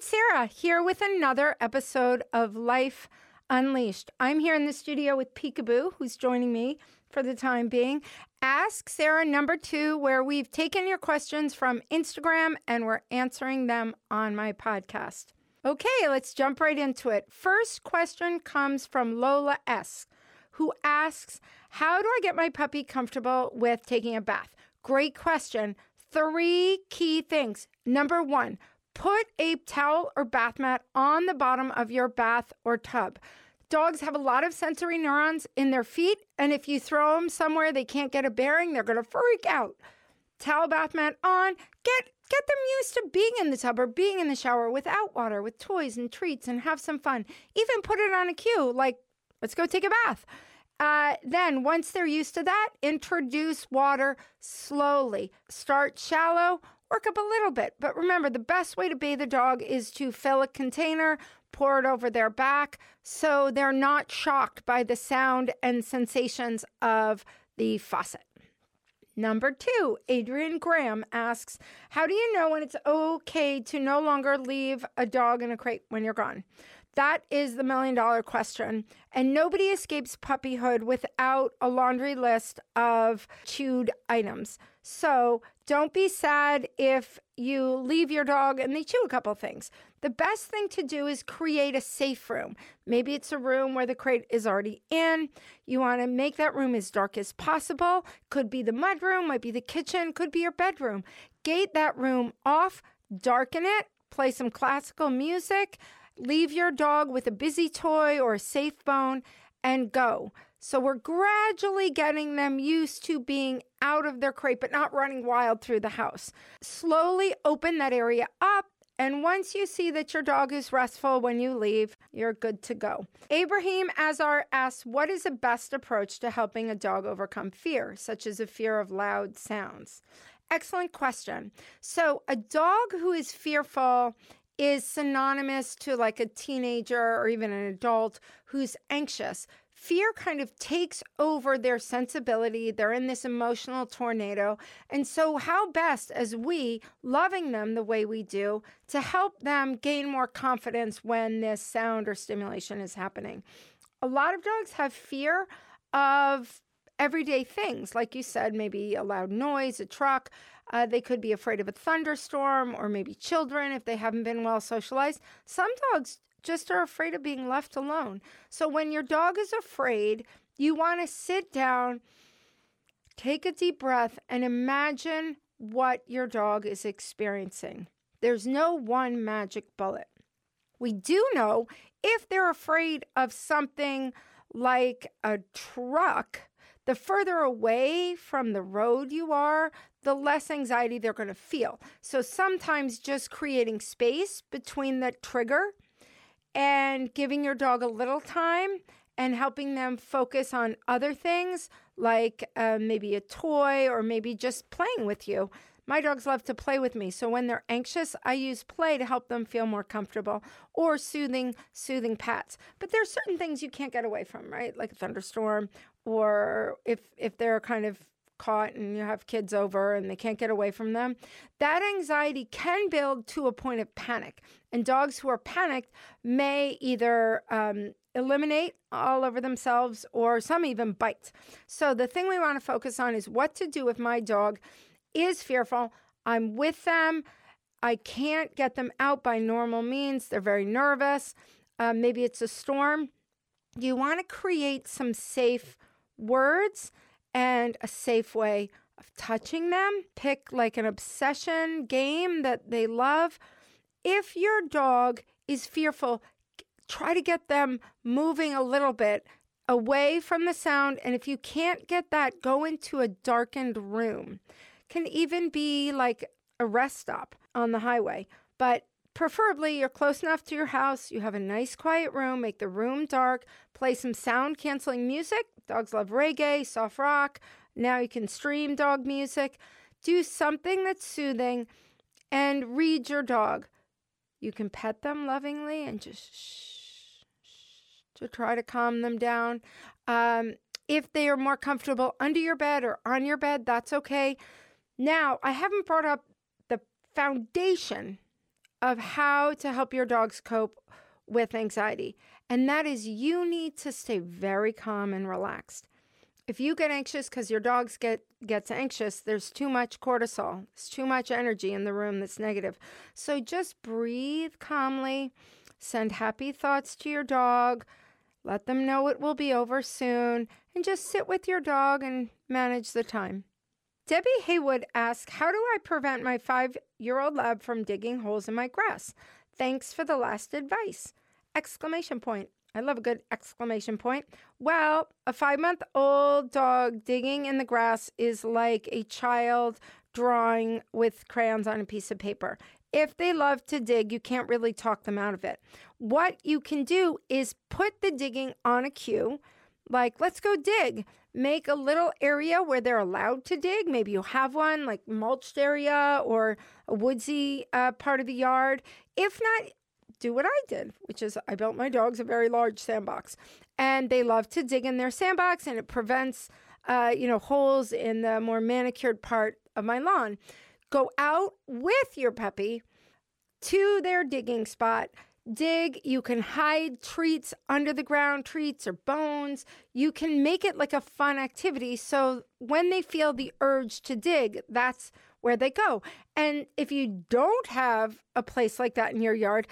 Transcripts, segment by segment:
it's Sarah here with another episode of Life Unleashed. I'm here in the studio with Peekaboo, who's joining me for the time being. Ask Sarah number two, where we've taken your questions from Instagram and we're answering them on my podcast. Okay, let's jump right into it. First question comes from Lola S., who asks, How do I get my puppy comfortable with taking a bath? Great question. Three key things. Number one, put a towel or bath mat on the bottom of your bath or tub. Dogs have a lot of sensory neurons in their feet, and if you throw them somewhere they can't get a bearing, they're going to freak out. Towel bath mat on. Get get them used to being in the tub or being in the shower without water, with toys and treats, and have some fun. Even put it on a cue, like let's go take a bath. Uh, then, once they're used to that, introduce water slowly. Start shallow, work up a little bit. But remember, the best way to bathe a dog is to fill a container, pour it over their back, so they're not shocked by the sound and sensations of the faucet. Number two, Adrian Graham asks, How do you know when it's okay to no longer leave a dog in a crate when you're gone? That is the million dollar question. And nobody escapes puppyhood without a laundry list of chewed items. So don't be sad if you leave your dog and they chew a couple things. The best thing to do is create a safe room. Maybe it's a room where the crate is already in. You want to make that room as dark as possible. Could be the mud room, might be the kitchen, could be your bedroom. Gate that room off, darken it, play some classical music leave your dog with a busy toy or a safe bone and go. So we're gradually getting them used to being out of their crate, but not running wild through the house. Slowly open that area up. And once you see that your dog is restful when you leave, you're good to go. Abraham Azar asks, What is the best approach to helping a dog overcome fear, such as a fear of loud sounds? Excellent question. So, a dog who is fearful is synonymous to like a teenager or even an adult who's anxious. Fear kind of takes over their sensibility. They're in this emotional tornado. And so, how best, as we, loving them the way we do, to help them gain more confidence when this sound or stimulation is happening? A lot of dogs have fear of everyday things, like you said, maybe a loud noise, a truck. Uh, they could be afraid of a thunderstorm or maybe children if they haven't been well socialized. Some dogs just are afraid of being left alone. So when your dog is afraid, you want to sit down, take a deep breath, and imagine what your dog is experiencing. There's no one magic bullet. We do know if they're afraid of something like a truck, the further away from the road you are, the less anxiety they're going to feel. So sometimes just creating space between the trigger and giving your dog a little time and helping them focus on other things like uh, maybe a toy or maybe just playing with you. My dogs love to play with me, so when they're anxious, I use play to help them feel more comfortable or soothing soothing pats. But there's certain things you can't get away from, right? Like a thunderstorm or if if they're kind of caught and you have kids over and they can't get away from them, that anxiety can build to a point of panic. And dogs who are panicked may either um, eliminate all over themselves or some even bite. So the thing we want to focus on is what to do if my dog is fearful. I'm with them. I can't get them out by normal means. They're very nervous. Uh, maybe it's a storm. You want to create some safe words and a safe way of touching them. Pick like an obsession game that they love. If your dog is fearful, try to get them moving a little bit away from the sound. And if you can't get that, go into a darkened room. Can even be like a rest stop on the highway. But Preferably, you're close enough to your house, you have a nice quiet room, make the room dark, play some sound canceling music. Dogs love reggae, soft rock. Now you can stream dog music. Do something that's soothing and read your dog. You can pet them lovingly and just shh, shh to try to calm them down. Um, if they are more comfortable under your bed or on your bed, that's okay. Now, I haven't brought up the foundation of how to help your dogs cope with anxiety. And that is you need to stay very calm and relaxed. If you get anxious because your dogs get gets anxious, there's too much cortisol. There's too much energy in the room that's negative. So just breathe calmly, send happy thoughts to your dog, let them know it will be over soon, and just sit with your dog and manage the time. Debbie Haywood asks, How do I prevent my five year old lab from digging holes in my grass? Thanks for the last advice. Exclamation point. I love a good exclamation point. Well, a five month old dog digging in the grass is like a child drawing with crayons on a piece of paper. If they love to dig, you can't really talk them out of it. What you can do is put the digging on a cue, like, let's go dig. Make a little area where they're allowed to dig. Maybe you have one, like mulched area or a woodsy uh, part of the yard. If not, do what I did, which is I built my dogs a very large sandbox, and they love to dig in their sandbox, and it prevents, uh, you know, holes in the more manicured part of my lawn. Go out with your puppy to their digging spot. Dig, you can hide treats under the ground, treats or bones. You can make it like a fun activity. So when they feel the urge to dig, that's where they go. And if you don't have a place like that in your yard,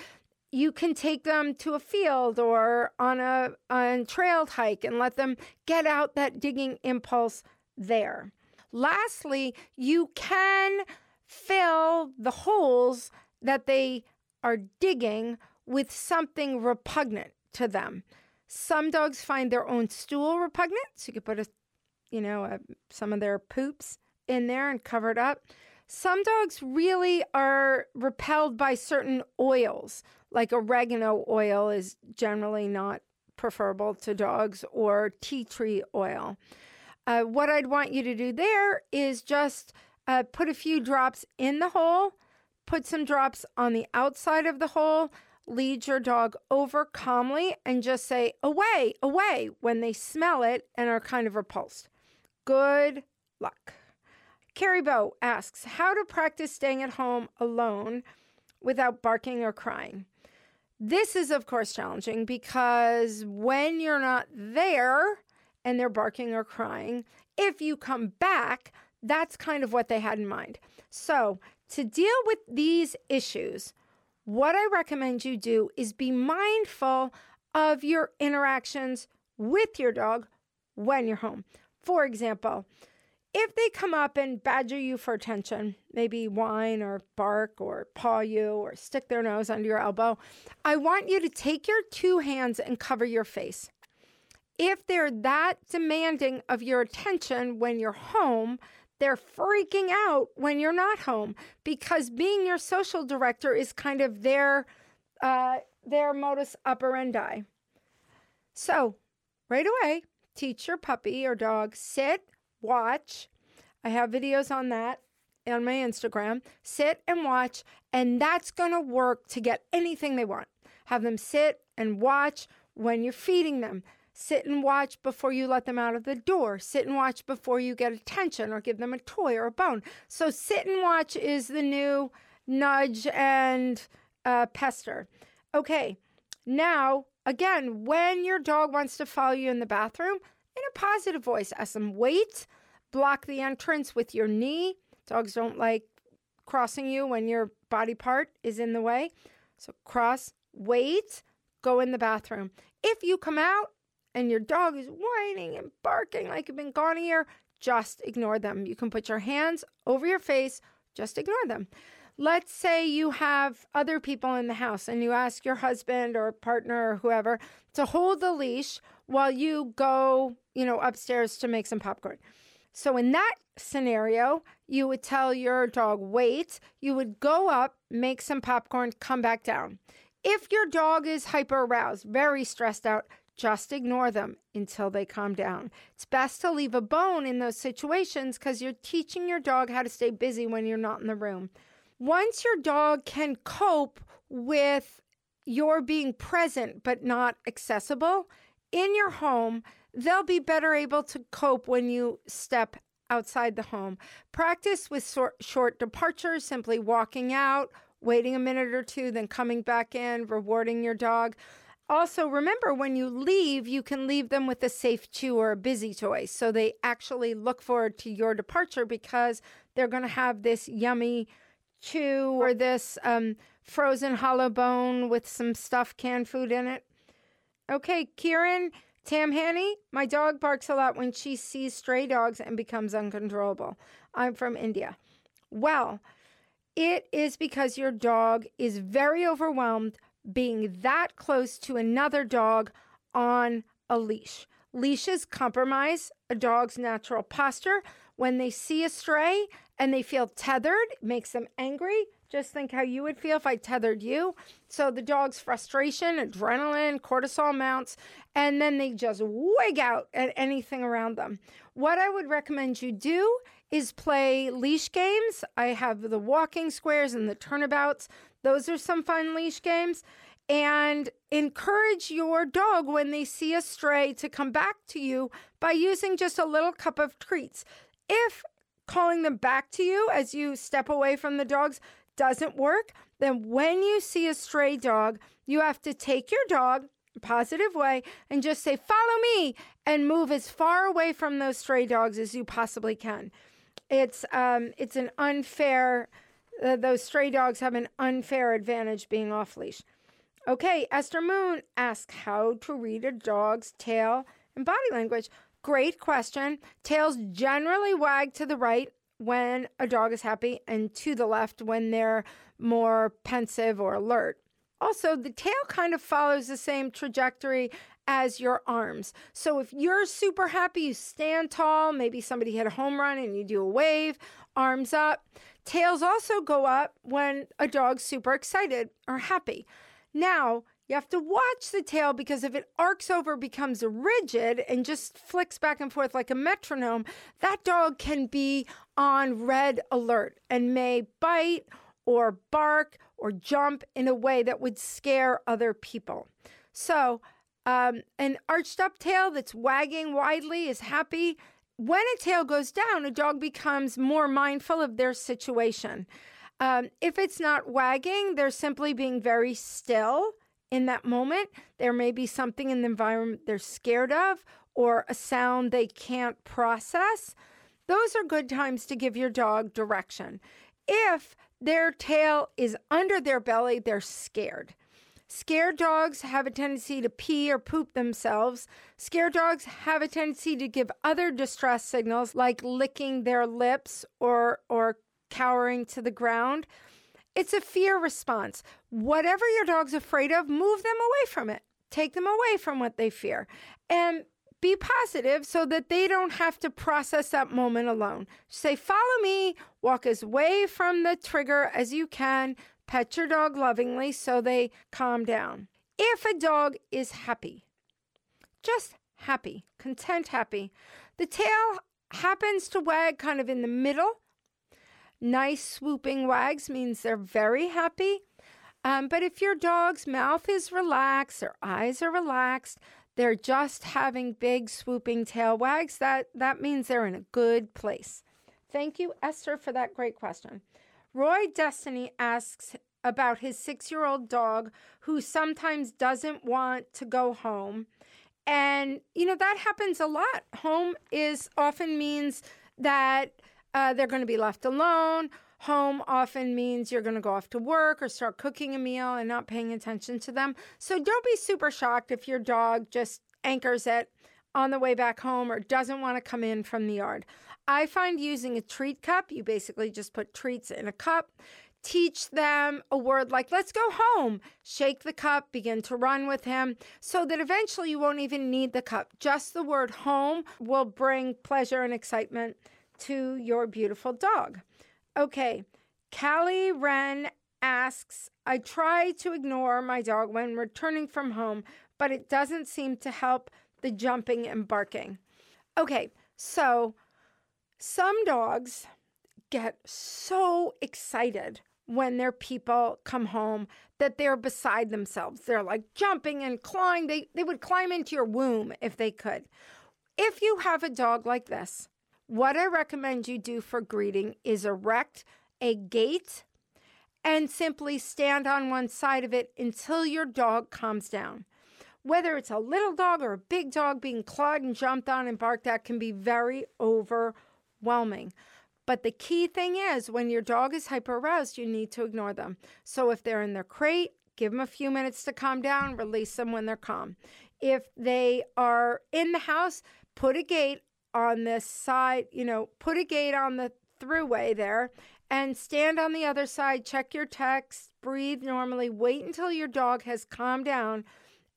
you can take them to a field or on a on trailed hike and let them get out that digging impulse there. Lastly, you can fill the holes that they are digging with something repugnant to them. Some dogs find their own stool repugnant, so you could put a, you know, a, some of their poops in there and cover it up. Some dogs really are repelled by certain oils, like oregano oil is generally not preferable to dogs, or tea tree oil. Uh, what I'd want you to do there is just uh, put a few drops in the hole, put some drops on the outside of the hole, lead your dog over calmly, and just say, away, away, when they smell it and are kind of repulsed. Good luck. Carrie Bow asks, how to practice staying at home alone without barking or crying. This is, of course, challenging because when you're not there and they're barking or crying, if you come back, that's kind of what they had in mind. So, to deal with these issues, what I recommend you do is be mindful of your interactions with your dog when you're home. For example, if they come up and badger you for attention, maybe whine or bark or paw you or stick their nose under your elbow, I want you to take your two hands and cover your face. If they're that demanding of your attention when you're home, they're freaking out when you're not home because being your social director is kind of their uh, their modus operandi. So, right away, teach your puppy or dog sit watch. I have videos on that on my Instagram. Sit and watch, and that's going to work to get anything they want. Have them sit and watch when you're feeding them. Sit and watch before you let them out of the door. Sit and watch before you get attention or give them a toy or a bone. So, sit and watch is the new nudge and uh, pester. Okay, now, again, when your dog wants to follow you in the bathroom, in a positive voice. Ask them, wait, block the entrance with your knee. Dogs don't like crossing you when your body part is in the way. So cross, wait, go in the bathroom. If you come out and your dog is whining and barking like you've been gone a year, just ignore them. You can put your hands over your face, just ignore them. Let's say you have other people in the house and you ask your husband or partner or whoever to hold the leash while you go, you know, upstairs to make some popcorn. So in that scenario, you would tell your dog, wait, you would go up, make some popcorn, come back down. If your dog is hyper aroused, very stressed out, just ignore them until they calm down. It's best to leave a bone in those situations because you're teaching your dog how to stay busy when you're not in the room. Once your dog can cope with your being present but not accessible, in your home, they'll be better able to cope when you step outside the home. Practice with short, short departures, simply walking out, waiting a minute or two, then coming back in, rewarding your dog. Also, remember when you leave, you can leave them with a safe chew or a busy toy. So they actually look forward to your departure because they're going to have this yummy chew or this um, frozen hollow bone with some stuffed canned food in it. Okay, Kieran, Tam Hanny, my dog barks a lot when she sees stray dogs and becomes uncontrollable. I'm from India. Well, it is because your dog is very overwhelmed being that close to another dog on a leash. Leashes compromise a dog's natural posture. When they see a stray and they feel tethered, makes them angry. Just think how you would feel if I tethered you. So the dog's frustration, adrenaline, cortisol mounts, and then they just wig out at anything around them. What I would recommend you do is play leash games. I have the walking squares and the turnabouts. Those are some fun leash games. And encourage your dog when they see a stray to come back to you by using just a little cup of treats. If calling them back to you as you step away from the dogs doesn't work, then when you see a stray dog, you have to take your dog positive way and just say follow me and move as far away from those stray dogs as you possibly can it's um it's an unfair uh, those stray dogs have an unfair advantage being off leash. Okay, Esther Moon asks how to read a dog's tail and body language. Great question. Tails generally wag to the right when a dog is happy and to the left when they're more pensive or alert. Also, the tail kind of follows the same trajectory as your arms. So if you're super happy, you stand tall, maybe somebody hit a home run and you do a wave, arms up. Tails also go up when a dog's super excited or happy. Now, you have to watch the tail because if it arcs over, becomes rigid, and just flicks back and forth like a metronome, that dog can be on red alert and may bite or bark or jump in a way that would scare other people. So, um, an arched up tail that's wagging widely is happy. When a tail goes down, a dog becomes more mindful of their situation. Um, if it's not wagging, they're simply being very still in that moment. There may be something in the environment they're scared of or a sound they can't process. Those are good times to give your dog direction. If their tail is under their belly, they're scared. Scared dogs have a tendency to pee or poop themselves. Scared dogs have a tendency to give other distress signals like licking their lips or or cowering to the ground. It's a fear response. Whatever your dog's afraid of, move them away from it. Take them away from what they fear. And be positive so that they don't have to process that moment alone. Say, follow me, walk as away from the trigger as you can, pet your dog lovingly so they calm down. If a dog is happy, just happy, content, happy, the tail happens to wag kind of in the middle. Nice swooping wags means they're very happy. Um, but if your dog's mouth is relaxed, their eyes are relaxed, they're just having big swooping tail wags, that, that means they're in a good place. Thank you, Esther, for that great question. Roy Destiny asks about his six year old dog who sometimes doesn't want to go home. And, you know, that happens a lot. Home is often means that uh, they're going to be left alone. Home often means you're going to go off to work or start cooking a meal and not paying attention to them. So don't be super shocked if your dog just anchors it on the way back home or doesn't want to come in from the yard. I find using a treat cup, you basically just put treats in a cup. Teach them a word like, let's go home. Shake the cup, begin to run with him, so that eventually you won't even need the cup. Just the word home will bring pleasure and excitement to your beautiful dog. Okay, Callie Wren asks, I try to ignore my dog when returning from home, but it doesn't seem to help the jumping and barking. Okay, so some dogs get so excited when their people come home that they're beside themselves. They're like jumping and clawing. They, they would climb into your womb if they could. If you have a dog like this, what I recommend you do for greeting is erect a gate and simply stand on one side of it until your dog calms down. Whether it's a little dog or a big dog being clawed and jumped on and barked at can be very overwhelming. But the key thing is when your dog is hyper aroused, you need to ignore them. So if they're in their crate, give them a few minutes to calm down, release them when they're calm. If they are in the house, put a gate on this side, you know, put a gate on the throughway there and stand on the other side, check your text, breathe normally, wait until your dog has calmed down,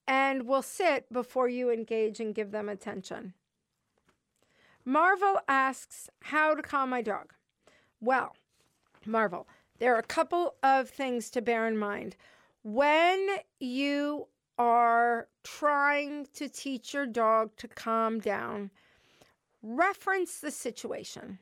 and will sit before you engage and give them attention. Marvel asks how to calm my dog. Well, Marvel, there are a couple of things to bear in mind. When you are trying to teach your dog to calm down, reference the situation.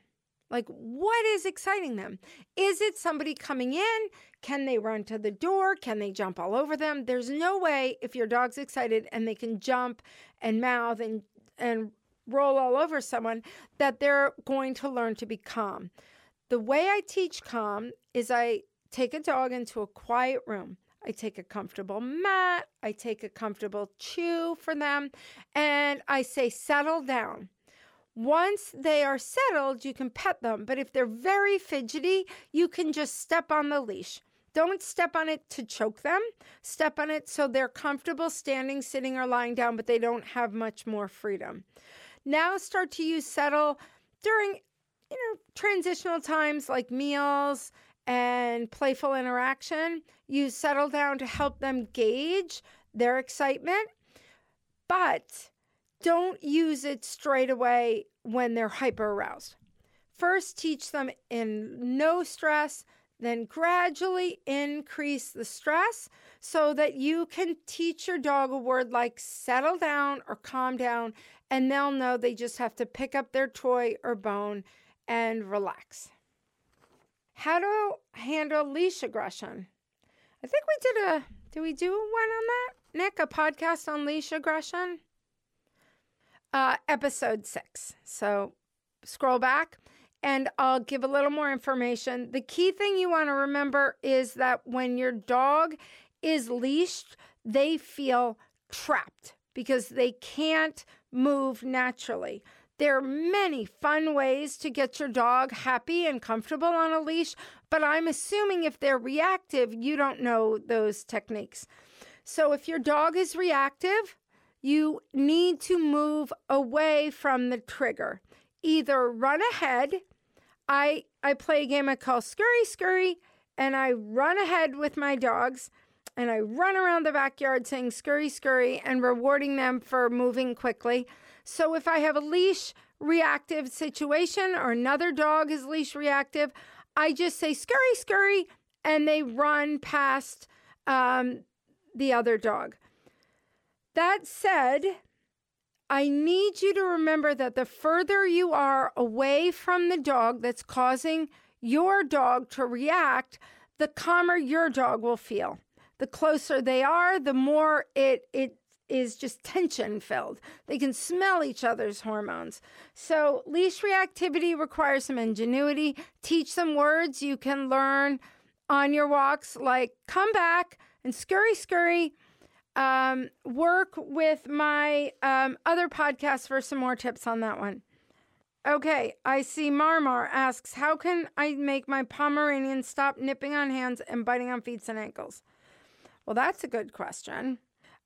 Like, what is exciting them? Is it somebody coming in? Can they run to the door? Can they jump all over them? There's no way if your dog's excited and they can jump and mouth and, and roll all over someone that they're going to learn to be calm. The way I teach calm is I take a dog into a quiet room. I take a comfortable mat, I take a comfortable chew for them, and I say, settle down. Once they are settled, you can pet them. But if they're very fidgety, you can just step on the leash. Don't step on it to choke them. Step on it so they're comfortable standing, sitting, or lying down, but they don't have much more freedom. Now start to use settle during, you know, transitional times like meals and playful interaction. Use settle down to help them gauge their excitement. But don't use it straight away when they're hyper aroused. First, teach them in no stress, then gradually increase the stress so that you can teach your dog a word like settle down or calm down, and they'll know they just have to pick up their toy or bone and relax. How to handle leash aggression. I think we did a, did we do one on that? Nick, a podcast on leash aggression? Uh, episode six. So scroll back and I'll give a little more information. The key thing you want to remember is that when your dog is leashed, they feel trapped because they can't move naturally. There are many fun ways to get your dog happy and comfortable on a leash, but I'm assuming if they're reactive, you don't know those techniques. So if your dog is reactive, you need to move away from the trigger. Either run ahead. I I play a game I call Scurry Scurry, and I run ahead with my dogs, and I run around the backyard saying Scurry Scurry and rewarding them for moving quickly. So if I have a leash reactive situation or another dog is leash reactive, I just say Scurry Scurry, and they run past um, the other dog. That said, I need you to remember that the further you are away from the dog that's causing your dog to react, the calmer your dog will feel. The closer they are, the more it it is just tension filled. They can smell each other's hormones. So, leash reactivity requires some ingenuity. Teach some words you can learn on your walks, like come back and scurry, scurry um, work with my um, other podcast for some more tips on that one. Okay, I see Marmar asks, How can I make my Pomeranian stop nipping on hands and biting on feet and ankles? Well, that's a good question.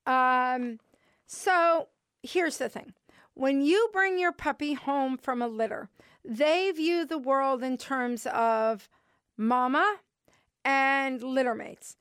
Um, so here's the thing when you bring your puppy home from a litter, they view the world in terms of mama and litter mates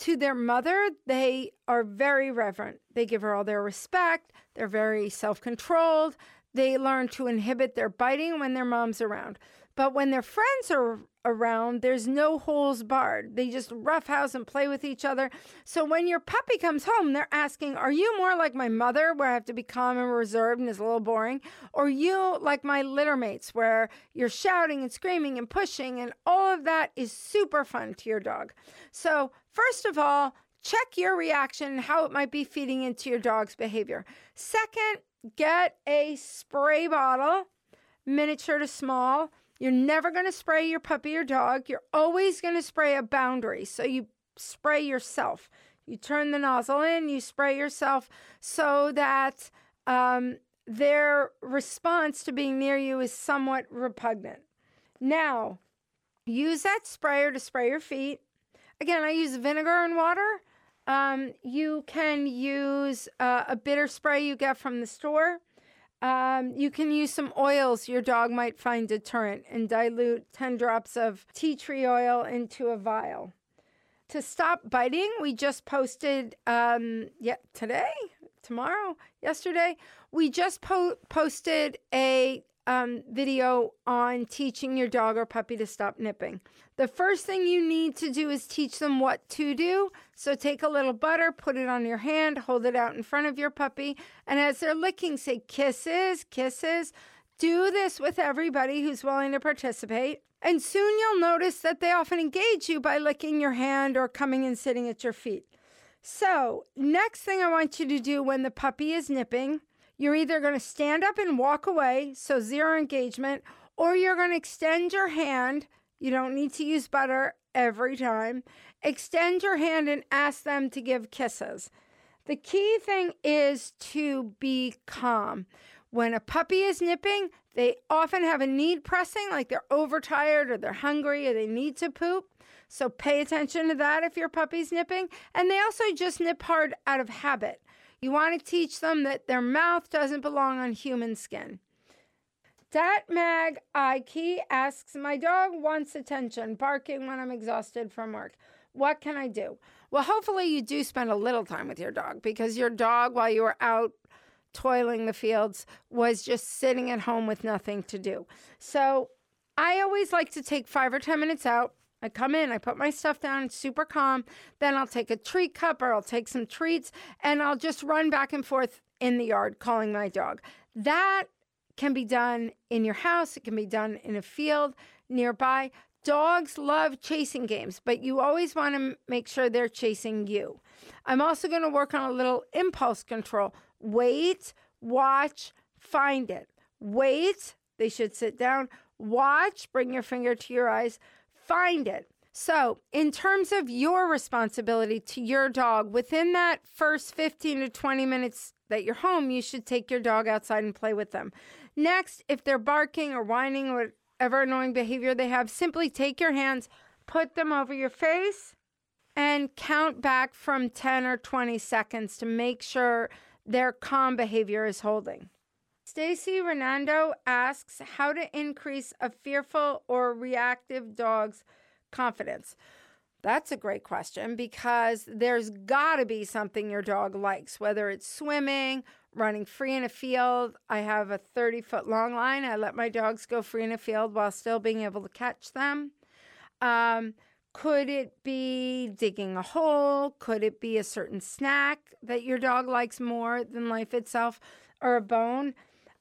to their mother, they are very reverent. They give her all their respect. They're very self controlled. They learn to inhibit their biting when their mom's around. But when their friends are around, there's no holes barred. They just roughhouse and play with each other. So when your puppy comes home, they're asking, Are you more like my mother, where I have to be calm and reserved and is a little boring? Or you like my litter mates, where you're shouting and screaming and pushing, and all of that is super fun to your dog? So, first of all, check your reaction and how it might be feeding into your dog's behavior. Second, get a spray bottle, miniature to small You're never going to spray your puppy or dog. You're always going to spray a boundary. So you spray yourself. You turn the nozzle in, you spray yourself so that um, their response to being near you is somewhat repugnant. Now, use that sprayer to spray your feet. Again, I use vinegar and water. Um, you can use uh, a bitter spray you get from the store. Um, you can use some oils. Your dog might find deterrent and dilute 10 drops of tea tree oil into a vial. To stop biting, we just posted um, yeah, today, tomorrow, yesterday, we just po- posted a um, video on teaching your dog or puppy to stop nipping. The first thing you need to do is teach them what to do. So take a little butter, put it on your hand, hold it out in front of your puppy, and as they're licking, say kisses, kisses. Do this with everybody who's willing to participate. And soon you'll notice that they often engage you by licking your hand or coming and sitting at your feet. So, next thing I want you to do when the puppy is nipping you're either going to stand up and walk away, so zero engagement, or you're going to extend your hand. You don't need to use butter every time. Extend your hand and ask them to give kisses. The key thing is to be calm. When a puppy is nipping, they often have a need pressing, like they're overtired or they're hungry or they need to poop. So pay attention to that if your puppy's nipping. And they also just nip hard out of habit. You want to teach them that their mouth doesn't belong on human skin. Dat Mag Ike asks, My dog wants attention, barking when I'm exhausted from work. What can I do? Well, hopefully, you do spend a little time with your dog because your dog, while you were out toiling the fields, was just sitting at home with nothing to do. So, I always like to take five or 10 minutes out, I come in, I put my stuff down, super calm. Then I'll take a treat cup or I'll take some treats and I'll just run back and forth in the yard calling my dog. That can be done in your house, it can be done in a field nearby. Dogs love chasing games, but you always want to make sure they're chasing you. I'm also going to work on a little impulse control. Wait, watch, find it. Wait, they should sit down. Watch, bring your finger to your eyes find it. So, in terms of your responsibility to your dog, within that first 15 to 20 minutes that you're home, you should take your dog outside and play with them. Next, if they're barking or whining or whatever annoying behavior they have, simply take your hands, put them over your face, and count back from 10 or 20 seconds to make sure their calm behavior is holding. Stacy Renando asks how to increase a fearful or reactive dog's confidence. That's a great question because there's got to be something your dog likes, whether it's swimming, running free in a field. I have a 30 foot long line. I let my dogs go free in a field while still being able to catch them. Um, could it be digging a hole? Could it be a certain snack that your dog likes more than life itself or a bone?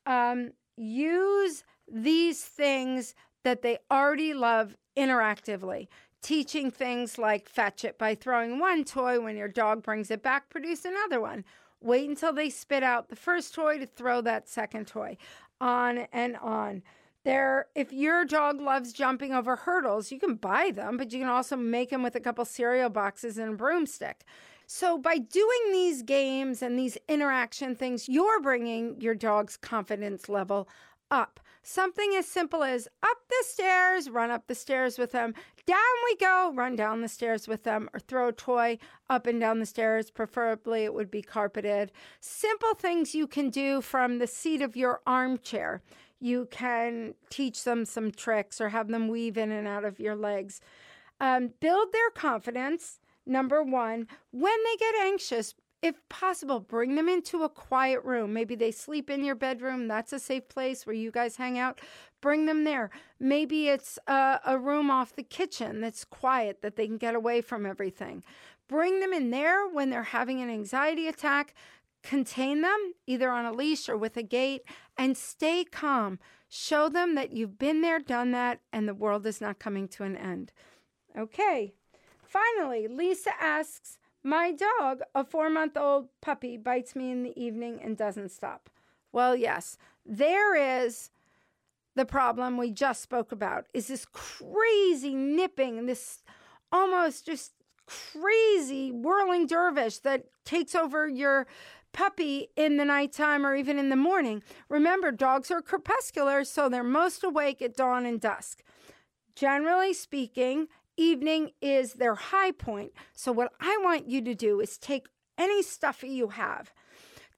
Um, use these things that they already love interactively. Teaching things like fetch it by throwing one toy when your dog brings it back, produce another one. Wait until they spit out the first toy to throw that second toy. On and on. There, if your dog loves jumping over hurdles, you can buy them, but you can also make them with a couple cereal boxes and a broomstick. So, by doing these games and these interaction things, you're bringing your dog's confidence level up. Something as simple as up the stairs, run up the stairs with them, down we go, run down the stairs with them, or throw a toy up and down the stairs. Preferably, it would be carpeted. Simple things you can do from the seat of your armchair. You can teach them some tricks or have them weave in and out of your legs. Um, build their confidence Number one, when they get anxious, if possible, bring them into a quiet room. Maybe they sleep in your bedroom. That's a safe place where you guys hang out. Bring them there. Maybe it's a, a, room off the kitchen that's quiet that they can get away from everything. Bring them in there when they're having an anxiety attack. Contain them either on a leash or with a gate and stay calm. Show them that you've been there, done that, and the world is not coming to an end. Okay, Finally, Lisa asks, My dog, a four month old puppy, bites me in the evening and doesn't stop. Well, yes, there is the problem we just spoke about is this crazy nipping, this almost just crazy whirling dervish that takes over your puppy in the nighttime or even in the morning. Remember, dogs are crepuscular, so they're most awake at dawn and dusk. Generally speaking, evening is their high point. So, what I want you to do is take any stuffy you have,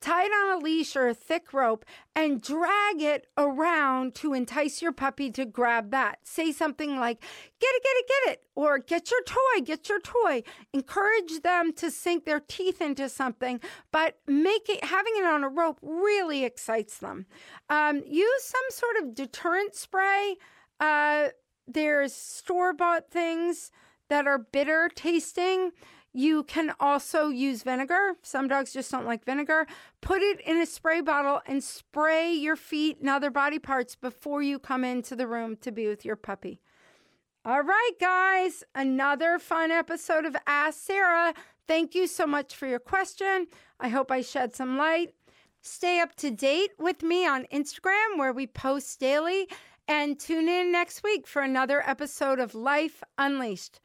tie it on a leash or a thick rope, and drag it around to entice your puppy to grab that. Say something like, Get it, get it, get it, or get your toy, get your toy. Encourage them to sink their teeth into something, but make it, having it on a rope really excites them. Um, use some sort of deterrent spray. Uh, there's store bought things that are bitter tasting. You can also use vinegar. Some dogs just don't like vinegar. Put it in a spray bottle and spray your feet and other body parts before you come into the room to be with your puppy. All right, guys, another fun episode of Ask Sarah. Thank you so much for your question. I hope I shed some light. Stay up to date with me on Instagram where we post daily and tune in next week for another episode of Life Unleashed.